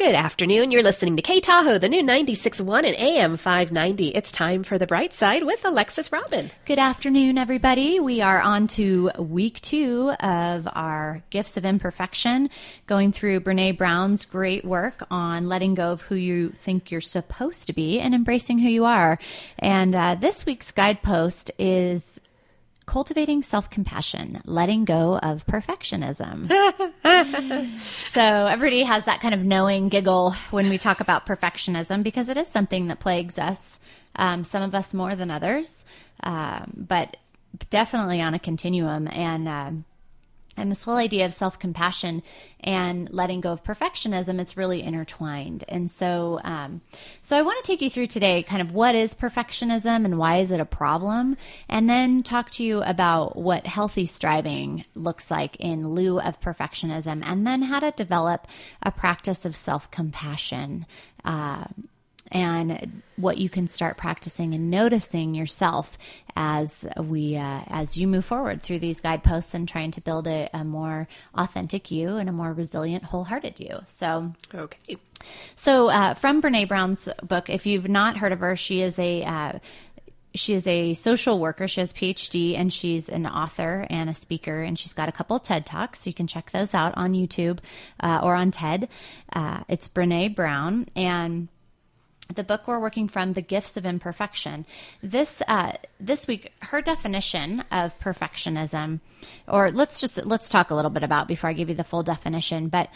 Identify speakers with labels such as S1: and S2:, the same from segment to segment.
S1: Good afternoon. You're listening to K Tahoe, the new 96.1 and AM 590. It's time for the bright side with Alexis Robin.
S2: Good afternoon, everybody. We are on to week two of our Gifts of Imperfection, going through Brene Brown's great work on letting go of who you think you're supposed to be and embracing who you are. And uh, this week's guidepost is cultivating self compassion, letting go of perfectionism. so, everybody has that kind of knowing giggle when we talk about perfectionism because it is something that plagues us, um, some of us more than others, um, but definitely on a continuum. And um, and this whole idea of self compassion and letting go of perfectionism, it's really intertwined. And so, um, so I want to take you through today kind of what is perfectionism and why is it a problem, and then talk to you about what healthy striving looks like in lieu of perfectionism, and then how to develop a practice of self compassion. Uh, and what you can start practicing and noticing yourself as we uh, as you move forward through these guideposts and trying to build a, a more authentic you and a more resilient wholehearted you so
S1: okay
S2: so uh, from brene brown's book if you've not heard of her she is a uh, she is a social worker. She has PhD and she's an author and a speaker. And she's got a couple TED Talks. So you can check those out on YouTube uh, or on TED. Uh, it's Brene Brown. And the book we're working from, The Gifts of Imperfection. This uh, this week, her definition of perfectionism, or let's just let's talk a little bit about before I give you the full definition. But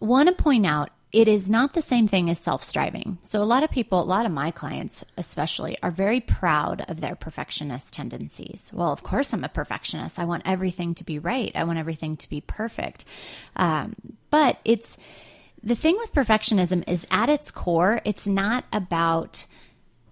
S2: want to point out it is not the same thing as self striving. So, a lot of people, a lot of my clients especially, are very proud of their perfectionist tendencies. Well, of course, I'm a perfectionist. I want everything to be right, I want everything to be perfect. Um, but it's the thing with perfectionism is at its core, it's not about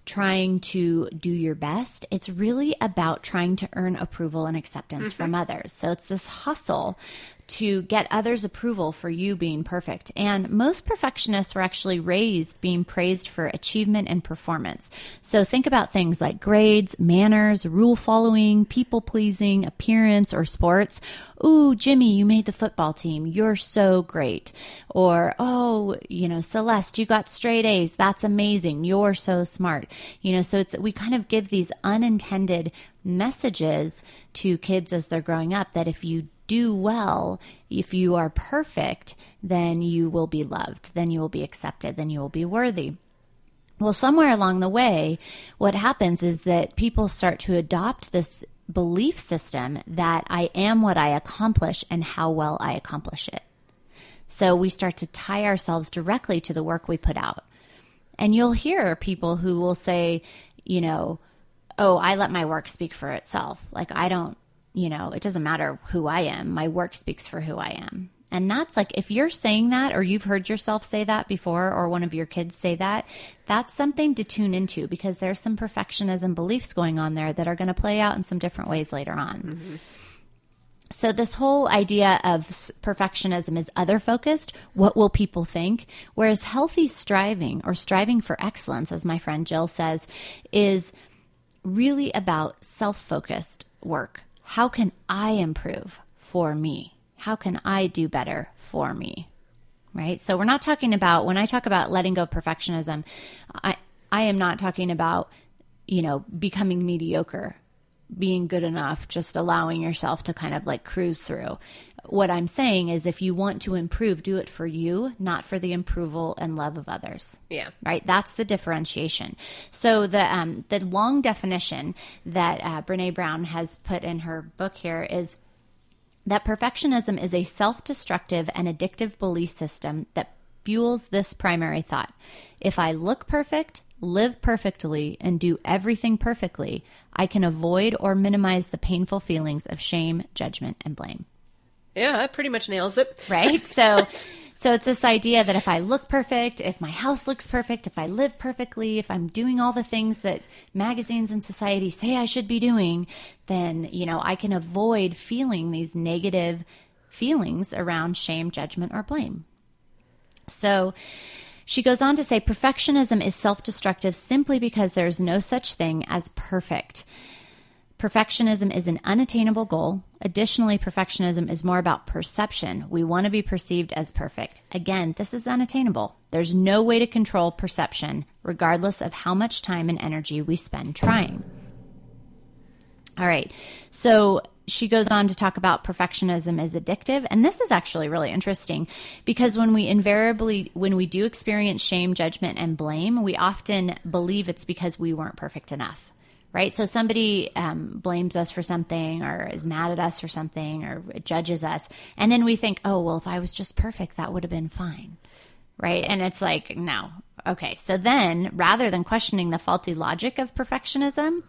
S2: trying to do your best. It's really about trying to earn approval and acceptance mm-hmm. from others. So it's this hustle to get others' approval for you being perfect. And most perfectionists were actually raised being praised for achievement and performance. So think about things like grades, manners, rule following, people pleasing, appearance, or sports. Ooh, Jimmy, you made the football team. You're so great. Or, oh, you know, Celeste, you got straight A's. That's amazing. You're so smart. You know, so it's, we kind of give these unintended messages to kids as they're growing up that if you do well, if you are perfect, then you will be loved, then you will be accepted, then you will be worthy. Well, somewhere along the way, what happens is that people start to adopt this belief system that I am what I accomplish and how well I accomplish it. So we start to tie ourselves directly to the work we put out. And you'll hear people who will say, you know, oh, I let my work speak for itself. Like I don't you know, it doesn't matter who I am. My work speaks for who I am. And that's like, if you're saying that, or you've heard yourself say that before, or one of your kids say that, that's something to tune into because there's some perfectionism beliefs going on there that are going to play out in some different ways later on. Mm-hmm. So, this whole idea of perfectionism is other focused. What will people think? Whereas healthy striving or striving for excellence, as my friend Jill says, is really about self focused work how can I improve for me? How can I do better for me? Right? So we're not talking about when I talk about letting go of perfectionism, I I am not talking about, you know, becoming mediocre, being good enough, just allowing yourself to kind of like cruise through. What I'm saying is if you want to improve, do it for you, not for the approval and love of others.
S1: Yeah.
S2: Right? That's the differentiation. So the um, the long definition that uh, Brene Brown has put in her book here is that perfectionism is a self-destructive and addictive belief system that fuels this primary thought. If I look perfect, live perfectly, and do everything perfectly, I can avoid or minimize the painful feelings of shame, judgment, and blame.
S1: Yeah, that pretty much nails it.
S2: Right? So so it's this idea that if I look perfect, if my house looks perfect, if I live perfectly, if I'm doing all the things that magazines and society say I should be doing, then, you know, I can avoid feeling these negative feelings around shame, judgment, or blame. So she goes on to say perfectionism is self destructive simply because there is no such thing as perfect. Perfectionism is an unattainable goal. Additionally, perfectionism is more about perception. We want to be perceived as perfect. Again, this is unattainable. There's no way to control perception, regardless of how much time and energy we spend trying. All right. So she goes on to talk about perfectionism is addictive. And this is actually really interesting because when we invariably, when we do experience shame, judgment, and blame, we often believe it's because we weren't perfect enough right? So somebody um, blames us for something or is mad at us for something or judges us. And then we think, oh, well, if I was just perfect, that would have been fine, right? And it's like, no. Okay. So then rather than questioning the faulty logic of perfectionism,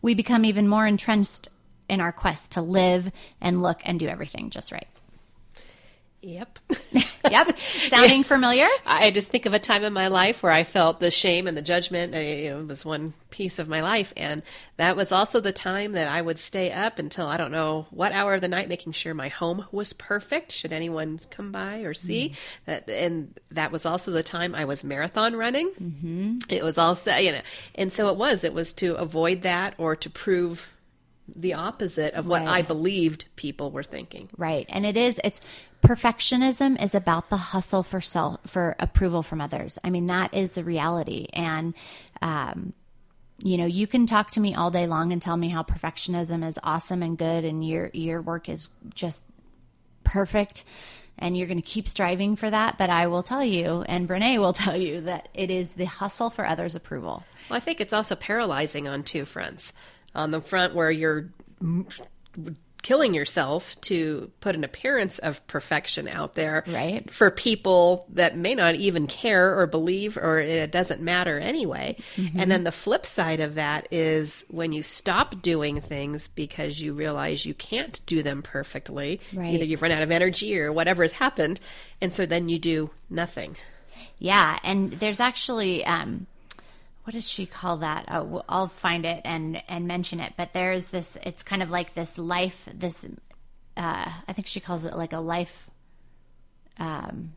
S2: we become even more entrenched in our quest to live and look and do everything just right.
S1: Yep.
S2: yep. Sounding yeah. familiar?
S1: I just think of a time in my life where I felt the shame and the judgment. I, you know, it was one piece of my life. And that was also the time that I would stay up until I don't know what hour of the night, making sure my home was perfect. Should anyone come by or see mm that? And that was also the time I was marathon running. Mm-hmm. It was also, you know, and so it was, it was to avoid that or to prove the opposite of what right. I believed people were thinking.
S2: Right. And it is it's perfectionism is about the hustle for self for approval from others. I mean that is the reality and um you know, you can talk to me all day long and tell me how perfectionism is awesome and good and your your work is just perfect and you're going to keep striving for that. But I will tell you, and Brene will tell you, that it is the hustle for others' approval.
S1: Well, I think it's also paralyzing on two fronts on the front where you're killing yourself to put an appearance of perfection out there
S2: right
S1: for people that may not even care or believe or it doesn't matter anyway mm-hmm. and then the flip side of that is when you stop doing things because you realize you can't do them perfectly right. either you've run out of energy or whatever has happened and so then you do nothing
S2: yeah and there's actually um what does she call that? Oh, I'll find it and and mention it. But there's this. It's kind of like this life. This. Uh, I think she calls it like a life. Um,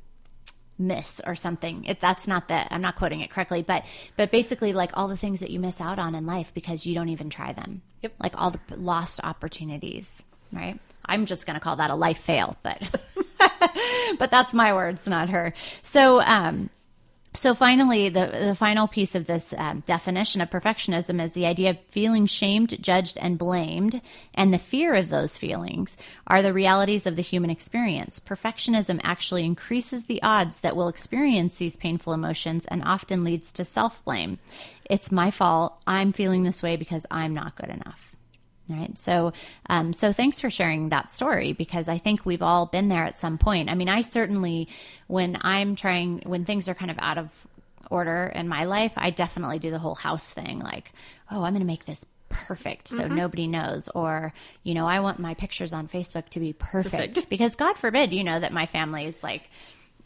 S2: miss or something. It, that's not that I'm not quoting it correctly, but but basically like all the things that you miss out on in life because you don't even try them.
S1: Yep.
S2: Like all the lost opportunities, right? I'm just going to call that a life fail, but but that's my words, not her. So um so finally, the, the final piece of this um, definition of perfectionism is the idea of feeling shamed, judged, and blamed, and the fear of those feelings are the realities of the human experience. Perfectionism actually increases the odds that we'll experience these painful emotions and often leads to self blame. It's my fault. I'm feeling this way because I'm not good enough. Right. So, um, so thanks for sharing that story because I think we've all been there at some point. I mean, I certainly, when I'm trying, when things are kind of out of order in my life, I definitely do the whole house thing. Like, oh, I'm going to make this perfect so mm-hmm. nobody knows or you know i want my pictures on facebook to be perfect, perfect. because god forbid you know that my family is like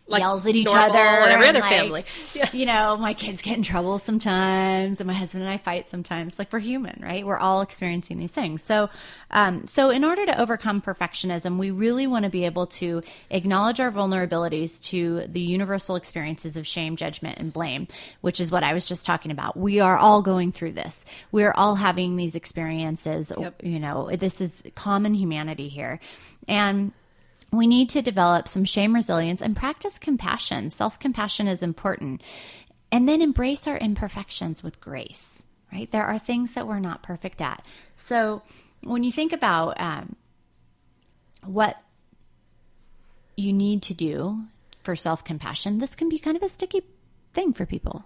S2: like yells at each other
S1: and every other like, family.
S2: Yeah. You know, my kids get in trouble sometimes, and my husband and I fight sometimes. Like we're human, right? We're all experiencing these things. So, um, so in order to overcome perfectionism, we really want to be able to acknowledge our vulnerabilities to the universal experiences of shame, judgment, and blame, which is what I was just talking about. We are all going through this. We are all having these experiences. Yep. You know, this is common humanity here, and we need to develop some shame resilience and practice compassion. Self compassion is important. And then embrace our imperfections with grace, right? There are things that we're not perfect at. So when you think about um, what you need to do for self compassion, this can be kind of a sticky thing for people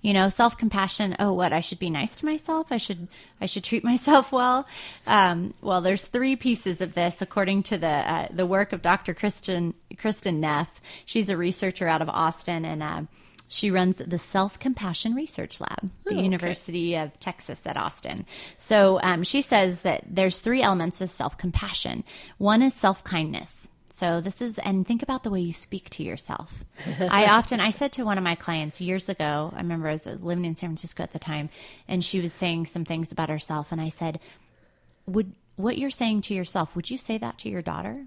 S2: you know self-compassion oh what i should be nice to myself i should i should treat myself well um, well there's three pieces of this according to the uh, the work of dr kristen kristin neff she's a researcher out of austin and uh, she runs the Self Compassion Research Lab, the oh, University of Texas at Austin. So um, she says that there's three elements of self compassion. One is self kindness. So this is, and think about the way you speak to yourself. I often, I said to one of my clients years ago, I remember I was living in San Francisco at the time, and she was saying some things about herself, and I said, "Would what you're saying to yourself, would you say that to your daughter?"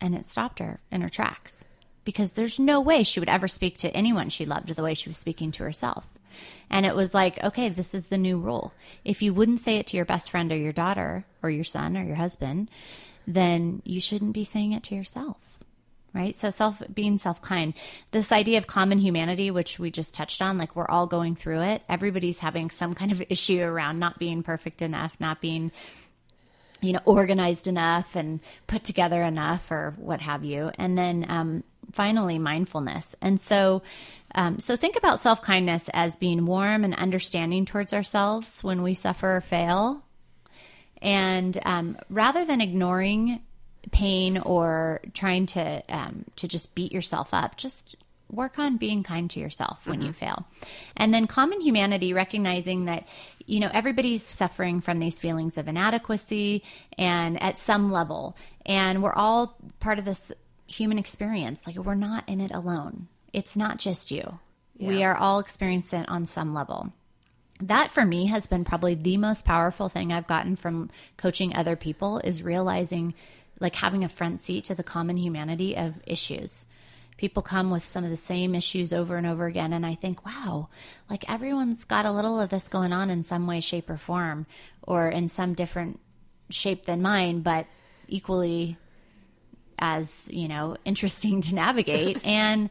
S2: And it stopped her in her tracks because there's no way she would ever speak to anyone she loved the way she was speaking to herself. And it was like, okay, this is the new rule. If you wouldn't say it to your best friend or your daughter or your son or your husband, then you shouldn't be saying it to yourself. Right. So self being self kind, this idea of common humanity, which we just touched on, like we're all going through it. Everybody's having some kind of issue around not being perfect enough, not being you know organized enough and put together enough or what have you and then um, finally mindfulness and so um, so think about self-kindness as being warm and understanding towards ourselves when we suffer or fail and um, rather than ignoring pain or trying to um, to just beat yourself up just work on being kind to yourself when mm-hmm. you fail and then common humanity recognizing that you know, everybody's suffering from these feelings of inadequacy and at some level. And we're all part of this human experience. Like, we're not in it alone. It's not just you. Yeah. We are all experiencing it on some level. That for me has been probably the most powerful thing I've gotten from coaching other people is realizing like having a front seat to the common humanity of issues people come with some of the same issues over and over again. And I think, wow, like everyone's got a little of this going on in some way, shape, or form, or in some different shape than mine, but equally as, you know, interesting to navigate. and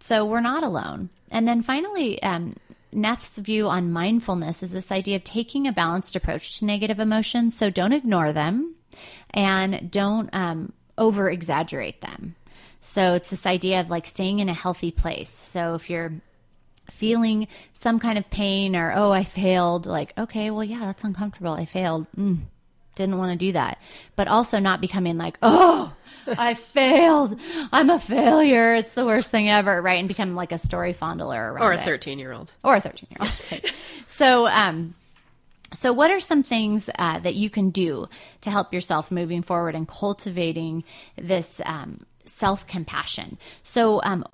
S2: so we're not alone. And then finally, um, Neff's view on mindfulness is this idea of taking a balanced approach to negative emotions. So don't ignore them and don't um, over exaggerate them. So it's this idea of like staying in a healthy place. So if you're feeling some kind of pain or, oh, I failed, like, okay, well, yeah, that's uncomfortable. I failed. Mm, didn't want to do that. But also not becoming like, oh, I failed. I'm a failure. It's the worst thing ever, right? And become like a story fondler
S1: Or a 13 year old.
S2: Or a 13 year old. so, um, so, what are some things uh, that you can do to help yourself moving forward and cultivating this um, self compassion. So, um,